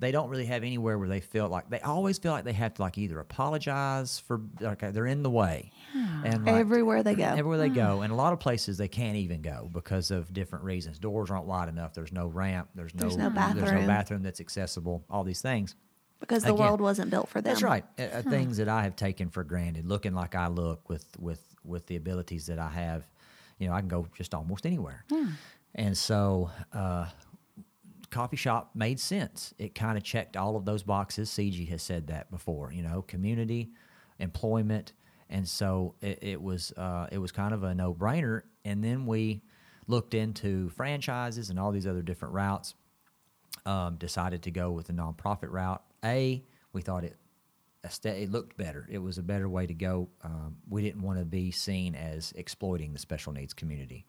they don't really have anywhere where they feel like they always feel like they have to like either apologize for like they're in the way, and like, Everywhere they go. everywhere they go, and a lot of places they can't even go because of different reasons. Doors aren't wide enough. There's no ramp. There's no There's no There's no bathroom. bathroom that's accessible. All these things. because the Again, world wasn't built for them. That's right. Uh, uh, Things that I have taken for granted, looking like I look with with with the abilities that I have, you know, I can go just almost anywhere. And so, uh, coffee shop made sense. It kind of checked all of those boxes. Cigi has said that before. You know, community, employment, and so it, it was uh, it was kind of a no brainer. And then we looked into franchises and all these other different routes um, decided to go with the nonprofit route. A, we thought it it looked better. It was a better way to go. Um, we didn't want to be seen as exploiting the special needs community,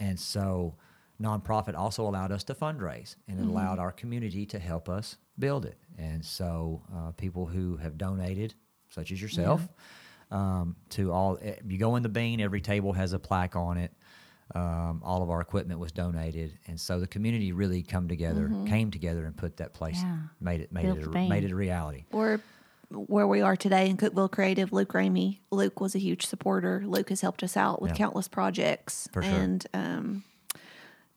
and so nonprofit also allowed us to fundraise, and it allowed our community to help us build it. And so uh, people who have donated, such as yourself, um, to all eh, you go in the bean. Every table has a plaque on it. Um, all of our equipment was donated, and so the community really come together, came together, and put that place, Yeah. made it, made Built it, a, made it a reality. Or where we are today in Cookeville Creative, Luke Ramey. Luke was a huge supporter. Luke has helped us out with Yeah. countless projects. For sure. And um,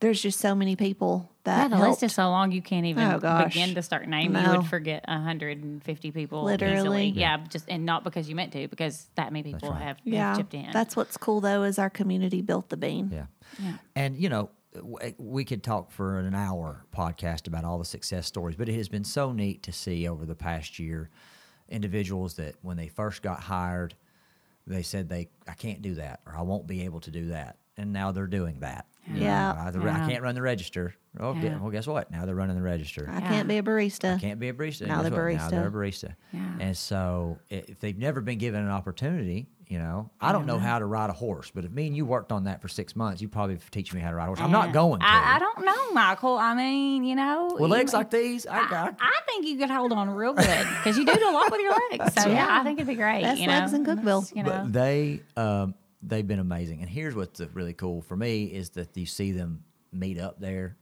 there's just so many people Yeah, that the helped. list is so long you can't even Oh, gosh. begin to start naming. You would forget 150 people Literally. easily. Yeah. Yeah, just and not because you meant to, because that many people right. have, have yeah, chipped in. that's what's cool though is our community built the bean. Yeah. Yeah. And, you know, eh, we could talk for an hour podcast about all the success stories, but it has been so neat to see over the past year individuals that when they first got hired, they said they I can't do that or I won't be able to do that. And now they're doing that. You know, Yeah. I, the- I can't run the register. Oh, gu- Yeah. well, guess what? Now they're running the register. I can't be a barista. I can't be a barista. Now Guess they're what? Now barista. they're a barista. Yeah. And so i- if they've never been given an opportunity, you know, I don't know how to ride a horse, but if me and you worked on that for six months, you probably teach me how to ride a horse. I'm not going to. I, I don't know, Michael. I mean, you know, With you legs may- like these, I I, got. I think you could hold on real good because you do do a lot with your legs. So yeah, I think it'd be great. Best you know? legs in Cookeville. You know, But they um, they've been amazing. And here's what's really cool for me is that you see them meet up there.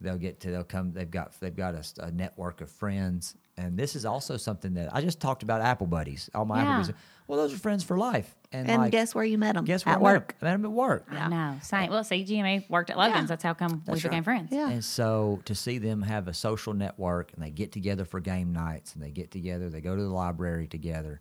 They'll get to they'll come. They've got they've got a network of friends, and this is also something that I just talked about. Apple buddies, all my Yeah. Apple buddies. Well, those are friends for life. And, And like, guess where you met them? guess where At I met 'em? work. I met 'em at work. I know. Same. Well, see, GMA worked at Logan's. Yeah. That's how come we That's became right. friends. Yeah. And so to see them have a social network and they get together for game nights and they get together, they go to the library together.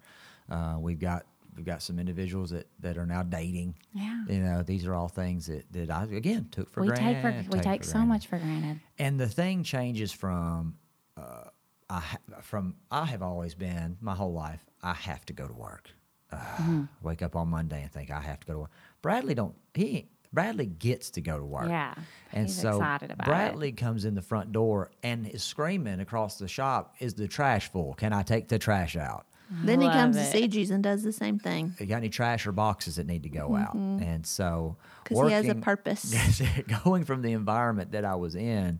Uh, we've got we've got some individuals that, that are now dating. Yeah. You know, these are all things that, that I again took for we granted. take for, we take so granted. much for granted. And the thing changes from uh, I from I have always been my whole life. I have to go to work. Uh, Mm-hmm. Wake up on Monday and think I have to go to work. Bradley don't he Bradley gets to go to work. Yeah, and so about it. Bradley comes in the front door and is screaming across the shop, "Is the trash full? Can I take the trash out?" Then he comes it. to Cigi's and does the same thing You got any trash or boxes that need to go out? And so because Mm-hmm. he has a purpose. going from the environment that I was in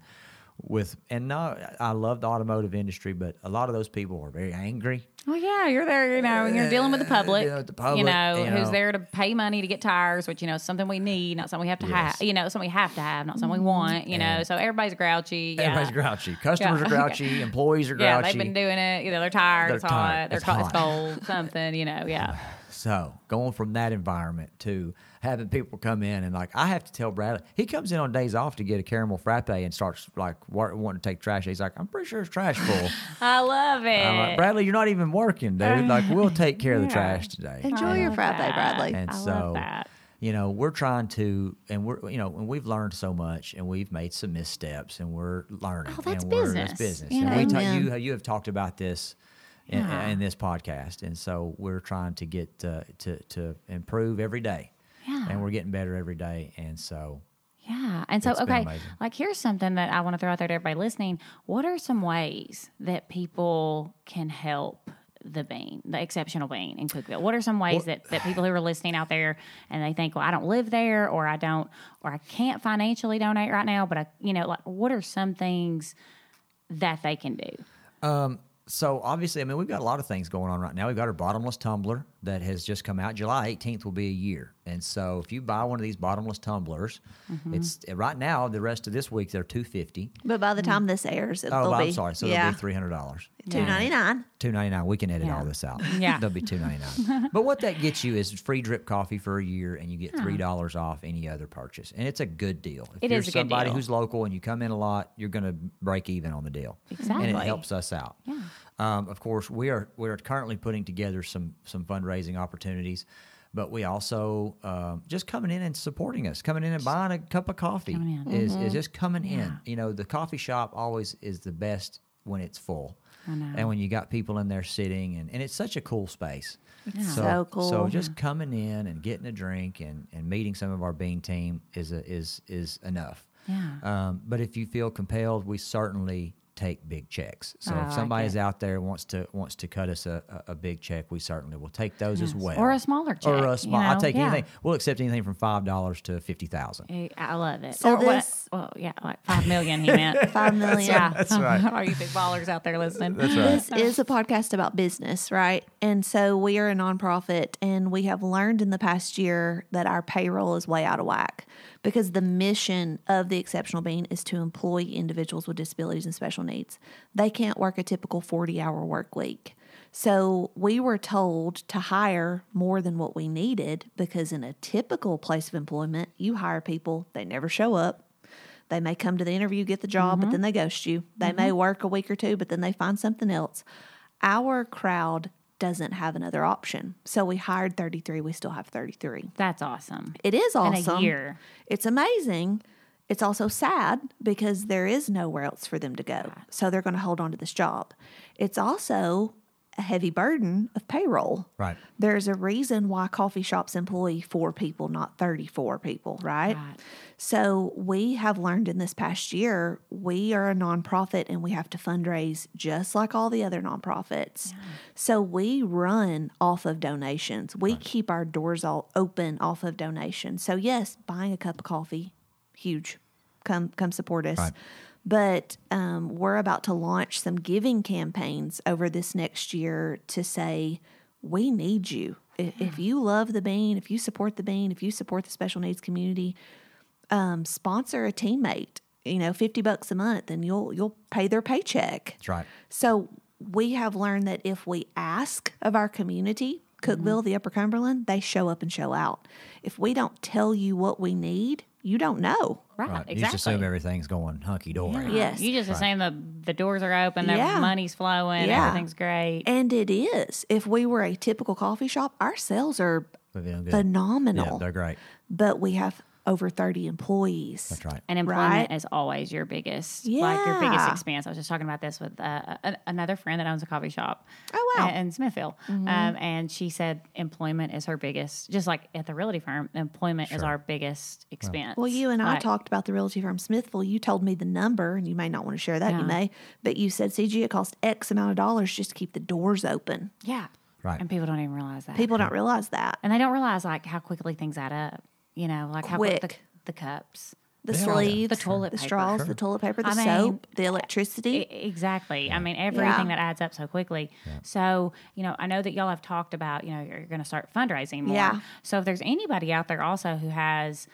with and no I love the automotive industry, but a lot of those people are very angry. Well, yeah, you're there, you know, and you're dealing with the public, Dealing with the public, you know, you who's there to pay money to get tires, which, you know, is something we need, not something we have to Yes. have, you know, something we have to have, not something we mm-hmm. want, you know, so everybody's grouchy. Yeah. Everybody's grouchy. Customers Yeah. are grouchy. Employees are grouchy. Yeah, they've been doing it. You know, they're tired. They're it's tired. hot. They're It's co- it's hot. cold. Something. You know. Yeah. So going from that environment to having people come in and like I have to tell Bradley, he comes in on days off to get a caramel frappe and starts like wanting to take trash. He's like, I'm pretty sure it's trash full. I love it. I'm like, Bradley, you're not even working, dude. Like we'll take care of the trash today. Enjoy I your frappe, that. Bradley. And I so, love that. you know, we're trying to, and we're, you know, and we've learned so much, and we've made some missteps, and we're learning. Oh, that's and we're, business, That's business. you and we ta- you you have talked about this. In, Yeah. in this podcast, and so we're trying to get uh, to to improve every day, Yeah. And we're getting better every day, and so Yeah. And so, It's okay, like here's something that I want to throw out there to everybody listening. What are some ways that people can help the bean, the exceptional bean in Cookeville? What are some ways that, that people who are listening out there and they think, well, I don't live there or I don't, or I can't financially donate right now, but I, you know, like what are some things that they can do? Um, So obviously, I mean, we've got a lot of things going on right now. We've got our bottomless tumbler that has just come out. July 18th will be a year, and so if you buy one of these bottomless tumblers, Mm-hmm. it's right now. The rest of this week they're 250. But by the time this airs, it'll Oh, be I'm sorry. So yeah, it'll be three hundred dollars. two ninety nine. Two ninety nine. We can edit Yeah. all this out. Yeah. they'll be two ninety nine. but what that gets you is free drip coffee for a year, and you get three dollars off any other purchase, and it's a good deal. If It you're is a good somebody deal. who's local and you come in a lot, you're going to break even on the deal, Exactly. and it helps us out. Yeah. Um, of course, we are we are currently putting together some some fundraising opportunities. But we also um, just coming in and supporting us, coming in and buying a cup of coffee Coming in. is, is just coming in. You know, the coffee shop always is the best when it's full. And when you got people in there sitting, and, and it's such a cool space. It's So, so cool. So just coming in and getting a drink and, and meeting some of our bean team is a, is is enough. Yeah. Um, but if you feel compelled, we certainly take big checks. So oh, I if like somebody's it. out there wants to wants to cut us a, a, a big check, we certainly will take those as well. Or a smaller check, Or a you small. I'll take Yeah. anything. We'll accept anything from five dollars to fifty thousand. I love it. So or this- what? Well, yeah, like five million. He meant Five million. Yeah, That's right. Are you big ballers out there listening? That's right. This is a podcast about business, right? And so we are a nonprofit, and we have learned in the past year that our payroll is way out of whack because the mission of the Exceptional Bean is to employ individuals with disabilities and special needs. They can't work a typical 40 hour work week. So we were told to hire more than what we needed because in a typical place of employment, you hire people, they never show up. They may come to the interview, get the job, but mm-hmm. then they ghost you. They mm-hmm. may work a week or two, but then they find something else. Our crowd doesn't have another option. So we hired 33, we still have 33. That's awesome. It is awesome. In a awesome. year. It's amazing. It's also sad because there is nowhere else for them to go. So they're going to hold on to this job. It's also a heavy burden of payroll. Right. There's a reason why coffee shops employ four people, not 34 people, right? Right. So we have learned in this past year, we are a nonprofit and we have to fundraise just like all the other nonprofits. So we run off of donations. We keep our doors all open off of donations. So yes, buying a cup of coffee, huge. Come come support us. Right. But um, we're about to launch some giving campaigns over this next year to say, we need you. If, if you love the bean, if you support the bean, if you support the special needs community, um, sponsor a teammate. You know, fifty bucks a month, and you'll you'll pay their paycheck. That's right. So we have learned that if we ask of our community, Cookeville, the Upper Cumberland, they show up and show out. If we don't tell you what we need, you don't know. Right. Right. You Exactly. just assume everything's going hunky dory. Yeah. Yes. You just assume the the doors are open, the Yeah. money's flowing, Yeah. everything's great. And it is. If we were a typical coffee shop, our sales are We're doing good. phenomenal. Yeah, they're great. but we have over 30 employees. That's right. And employment Right. is always your biggest, like your biggest Yeah. expense. I was just talking about this with uh, a, another friend that owns a coffee shop. Oh, wow. Mm-hmm. In Smithville, um, and she said employment is her biggest. Just like at the realty firm, employment is our biggest expense. Well, you and I talked about the realty firm Smithville. You told me the number, and you may not want to share that. You may, but you said, Cigi, it costs X amount of dollars just to keep the doors open. Yeah, Right. And people don't even realize that. People don't realize that. and they don't realize like how quickly things add up. You know, like how quick the, the cups. The Yeah. sleeves, The toilet the paper. straws, Sure. the toilet paper, the I mean, soap, the electricity. Exactly. I mean, everything Yeah. that adds up so quickly. So, you know, I know that y'all have talked about, you know, you're going to start fundraising more. Yeah. So, if there's anybody out there also who has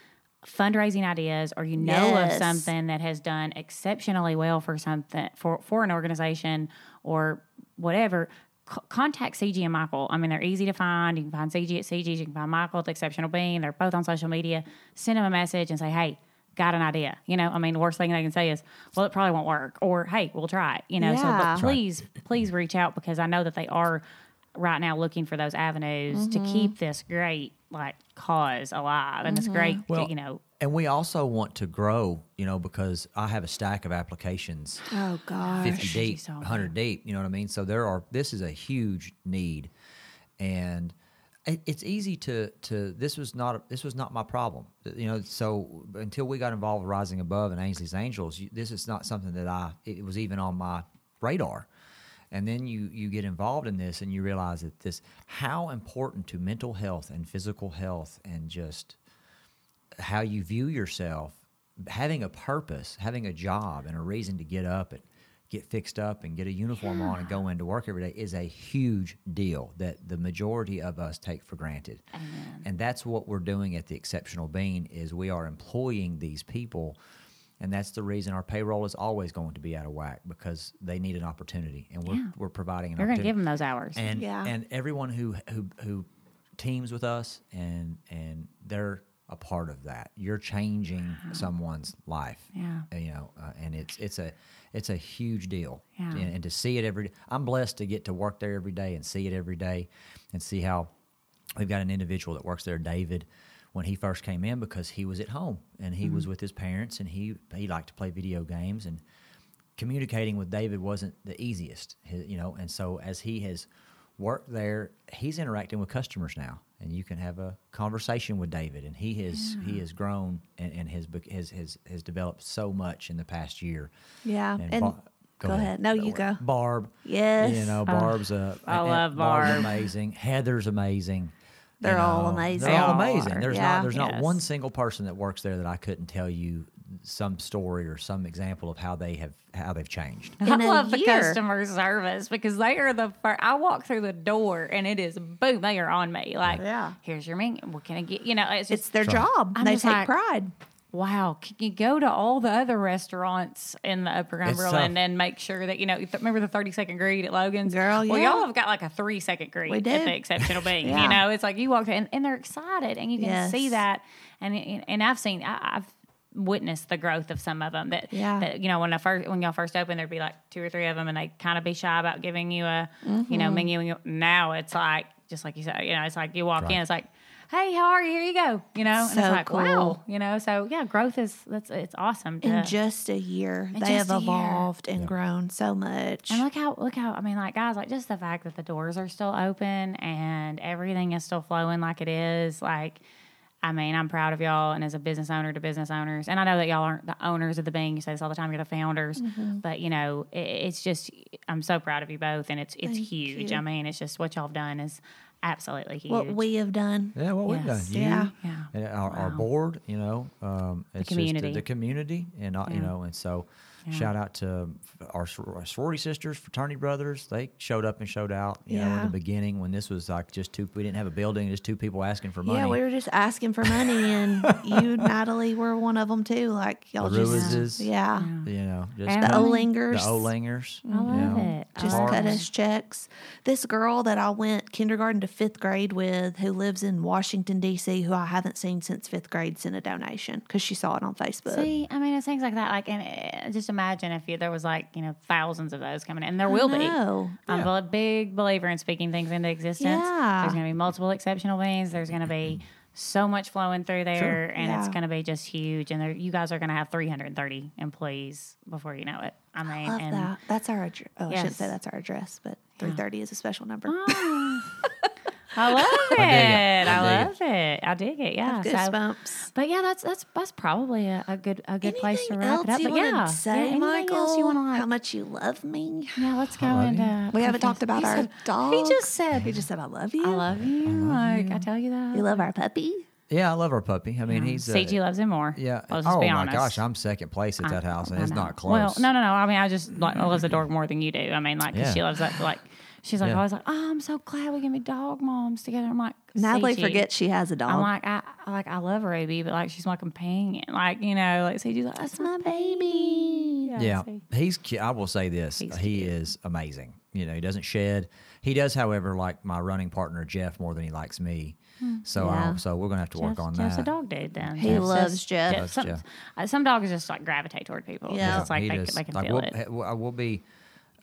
fundraising ideas or you know Yes. of something that has done exceptionally well for something for for an organization or whatever c- contact Cigi and Michael. I mean, they're easy to find. You can find Cigi at Cigi. You can find Michael at the Exceptional Bean. They're both on social media. Send them a message and say, hey, got an idea. You know, I mean, the worst thing they can say is, well, it probably won't work. Or, hey, we'll try it. You know, so but please, please reach out because I know that they are right now looking for those avenues to mm-hmm. keep this great, like, cause alive and it's mm-hmm. great, Well, you know, And we also want to grow, you know, because I have a stack of applications, oh, gosh. 50 deep, so 100 deep, you know what I mean? So there are, this is a huge need. And it, it's easy to, to, this was not, this was not my problem, you know, so until we got involved with Rising Above and Ainsley's Angels, this is not something that I, it was even on my radar. And then you you get involved in this and you realize that this how important to mental health and physical health and just how you view yourself, having a purpose, having a job and a reason to get up and get fixed up and get a uniform on and go into work every day is a huge deal that the majority of us take for granted. And that's what we're doing at the Exceptional Bean is we are employing these people and that's the reason our payroll is always going to be out of whack because they need an opportunity and we're, Yeah. we're providing an You're going to give them those hours. and Yeah. and everyone who who who teams with us and and they're a part of that. You're changing someone's life. Yeah. You know, uh, and it's it's a it's a huge deal. Yeah. And, and to see it every I'm blessed to get to work there every day and see it every day and see how we've got an individual that works there, David. When he first came in, because he was at home and he Mm-hmm. was with his parents, and he he liked to play video games, and communicating with David wasn't the easiest, you know. And so as he has worked there, he's interacting with customers now, and you can have a conversation with David. And he has he has grown and, and has, has has has developed so much in the past year. Yeah, and Bar- go ahead. No, you go. Barb. Yes. You know, Barb's a. I love Barb. Barb's Barb. amazing. Heather's amazing. You They're all know. amazing. They're all amazing. There's Yeah. not there's not Yes. one single person that works there that I couldn't tell you some story or some example of how they have how they've changed. I in a love the customer service because they are the first. I walk through the door and it is boom, they are on me. Like, Yeah. here's your menu. What can I get? You know, it's just It's their Sure. job. I'm they take like- pride. Wow. Can you go to all the other restaurants in the Upper It's Cumberland tough. and make sure that you know? Remember the thirty second greet at Logan's? Girl, Well, y'all have got like a three second greet We at the exceptional Bean. Yeah. You know, it's like you walk in and, and they're excited, and you can Yes. see that. And and I've seen I, I've witnessed the growth of some of them that Yeah. that you know when I first when y'all first opened there'd be like two or three of them and they kind of be shy about giving you a you know mm-hmm. menu and now it's like just like you said you know it's like you walk Right. in it's like hey how are you here you go you know and So it's like cool. wow you know so yeah growth is that's it's awesome to, In just a year, they have a year. evolved and grown so much. and look how look how I mean like guys like just the fact that the doors are still open and everything is still flowing like it is like I mean I'm proud of y'all and as a business owner to business owners and I know that y'all aren't the owners of the Bean you say this all the time you're the founders Mm-hmm. but you know it, it's just I'm so proud of you both and it's it's Thank huge you. I mean it's just what y'all have done is absolutely huge what we have done. Yeah, what we've done. You, Yeah. Yeah. and our, our board, you know, um, it's community. just the, the community, and uh, you know, and so Yeah. shout out to our, our sorority sisters, fraternity brothers. They showed up and showed out. You know, in the beginning when this was like just two, we didn't have a building, just two people asking for money. Yeah, we were just asking for money, and you, Natalie, were one of them too. Like y'all The just, Ruizes. yeah, you know, just And the cut- Olingers. the Olingers. I love you know, it. Just love cut us checks. This girl that I went kindergarten to fifth grade with, who lives in Washington D.C., who I haven't seen since fifth grade, sent a donation because she saw it on Facebook. See, I mean, it's things like that. Like, and uh, just imagine if you, there was like you know thousands of those coming in, and there will be. I'm Yeah. a big believer in speaking things into existence. Yeah. There's going to be multiple exceptional Beans. There's going to be so much flowing through there, Sure. and it's going to be just huge. And there, you guys are going to have 330 employees before you know it. I mean, Love and that. That's our address. Oh, I shouldn't say that's our address, but 330 is a special number. Ah. I love it. it. I, I love it. I dig it. Yeah. So, Goosebumps. but yeah, that's that's that's probably a, a good a good place to wrap else it up. you But yeah, to say, yeah, Michael? else you want to like? How much you love me? Yeah, let's go love into. you. We haven't talked about He our said- dog. He just said, He just said, "I love you." "I love you." like I tell you that. You love our puppy. Yeah, I love our puppy. I mean, he's uh, Cigi loves him more. Yeah. Let's just oh be my honest. gosh, I'm second place at that house, and it's not close. Well, no, no, no. I mean, I just like I love the dog more than you do. I mean, like 'cause Yeah. she loves that. Like she's like Yeah. always like, "Oh, I'm so glad we can be dog moms together." I'm like, Natalie forgets she has a dog. I'm like, I I- like I love Ruby, but like she's my companion. Like you know, like Cigi's like that's my baby. Yeah, see. he's. cu- I will say this: He's he cute. is amazing. You know, he doesn't shed. He does, however, like my running partner Jeff more than he likes me. So, Yeah. I, so we're gonna have to work on Jeff's that. a dog dude. Then He Jeff's loves just- Jeff. Loves some, Jeff. uh, some dogs just like gravitate toward people. Yeah. it's like he they, does. they can like feel we'll, it. he- we'll- we'll be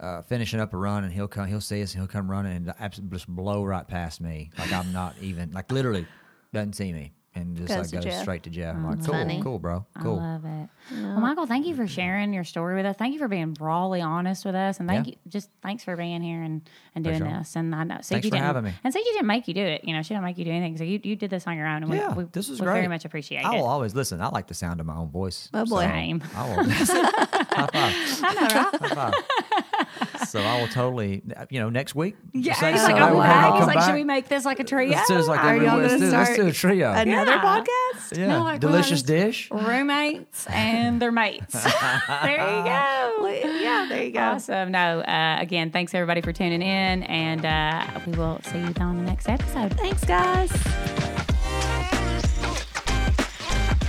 uh, finishing up a run, and he'll come. He'll see us, and he'll come running, and just blow right past me, like I'm not even like literally doesn't see me, and just Goes like to goes Jeff. straight to Jeff. I'm like, mm, cool, funny. cool, bro, cool. I love it. Well, Michael, thank you for sharing your story with us. Thank you for being rawly honest with us, and thank Yeah. you. Just thanks for being here and, and doing sure. this. And I know Cigi Thanks for didn't, having me. And Cigi didn't make you do it. You know, she didn't make you do anything. So you, you did this on your own, and Yeah, we, we this was we great. very much appreciate it. I it. will always listen. I like the sound of my own voice. Oh, boy. Same. I will. High five. I know, right? High five. So I will totally, you know, next week. Yeah, say he's so, like, I'm back. He's like, back. should we make this like a trio? Let's do it like Are every y'all let's gonna do, let's do a trio. Another Yeah. podcast? yeah, No, like, delicious dish. roommates and their mates. there you go. Yeah, there you go. Awesome. No, uh, again, thanks everybody for tuning in, and uh, we will see you on the next episode. Thanks, guys.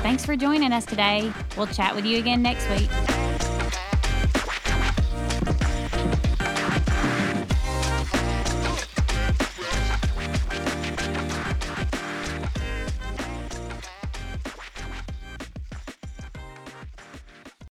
Thanks for joining us today. We'll chat with you again next week.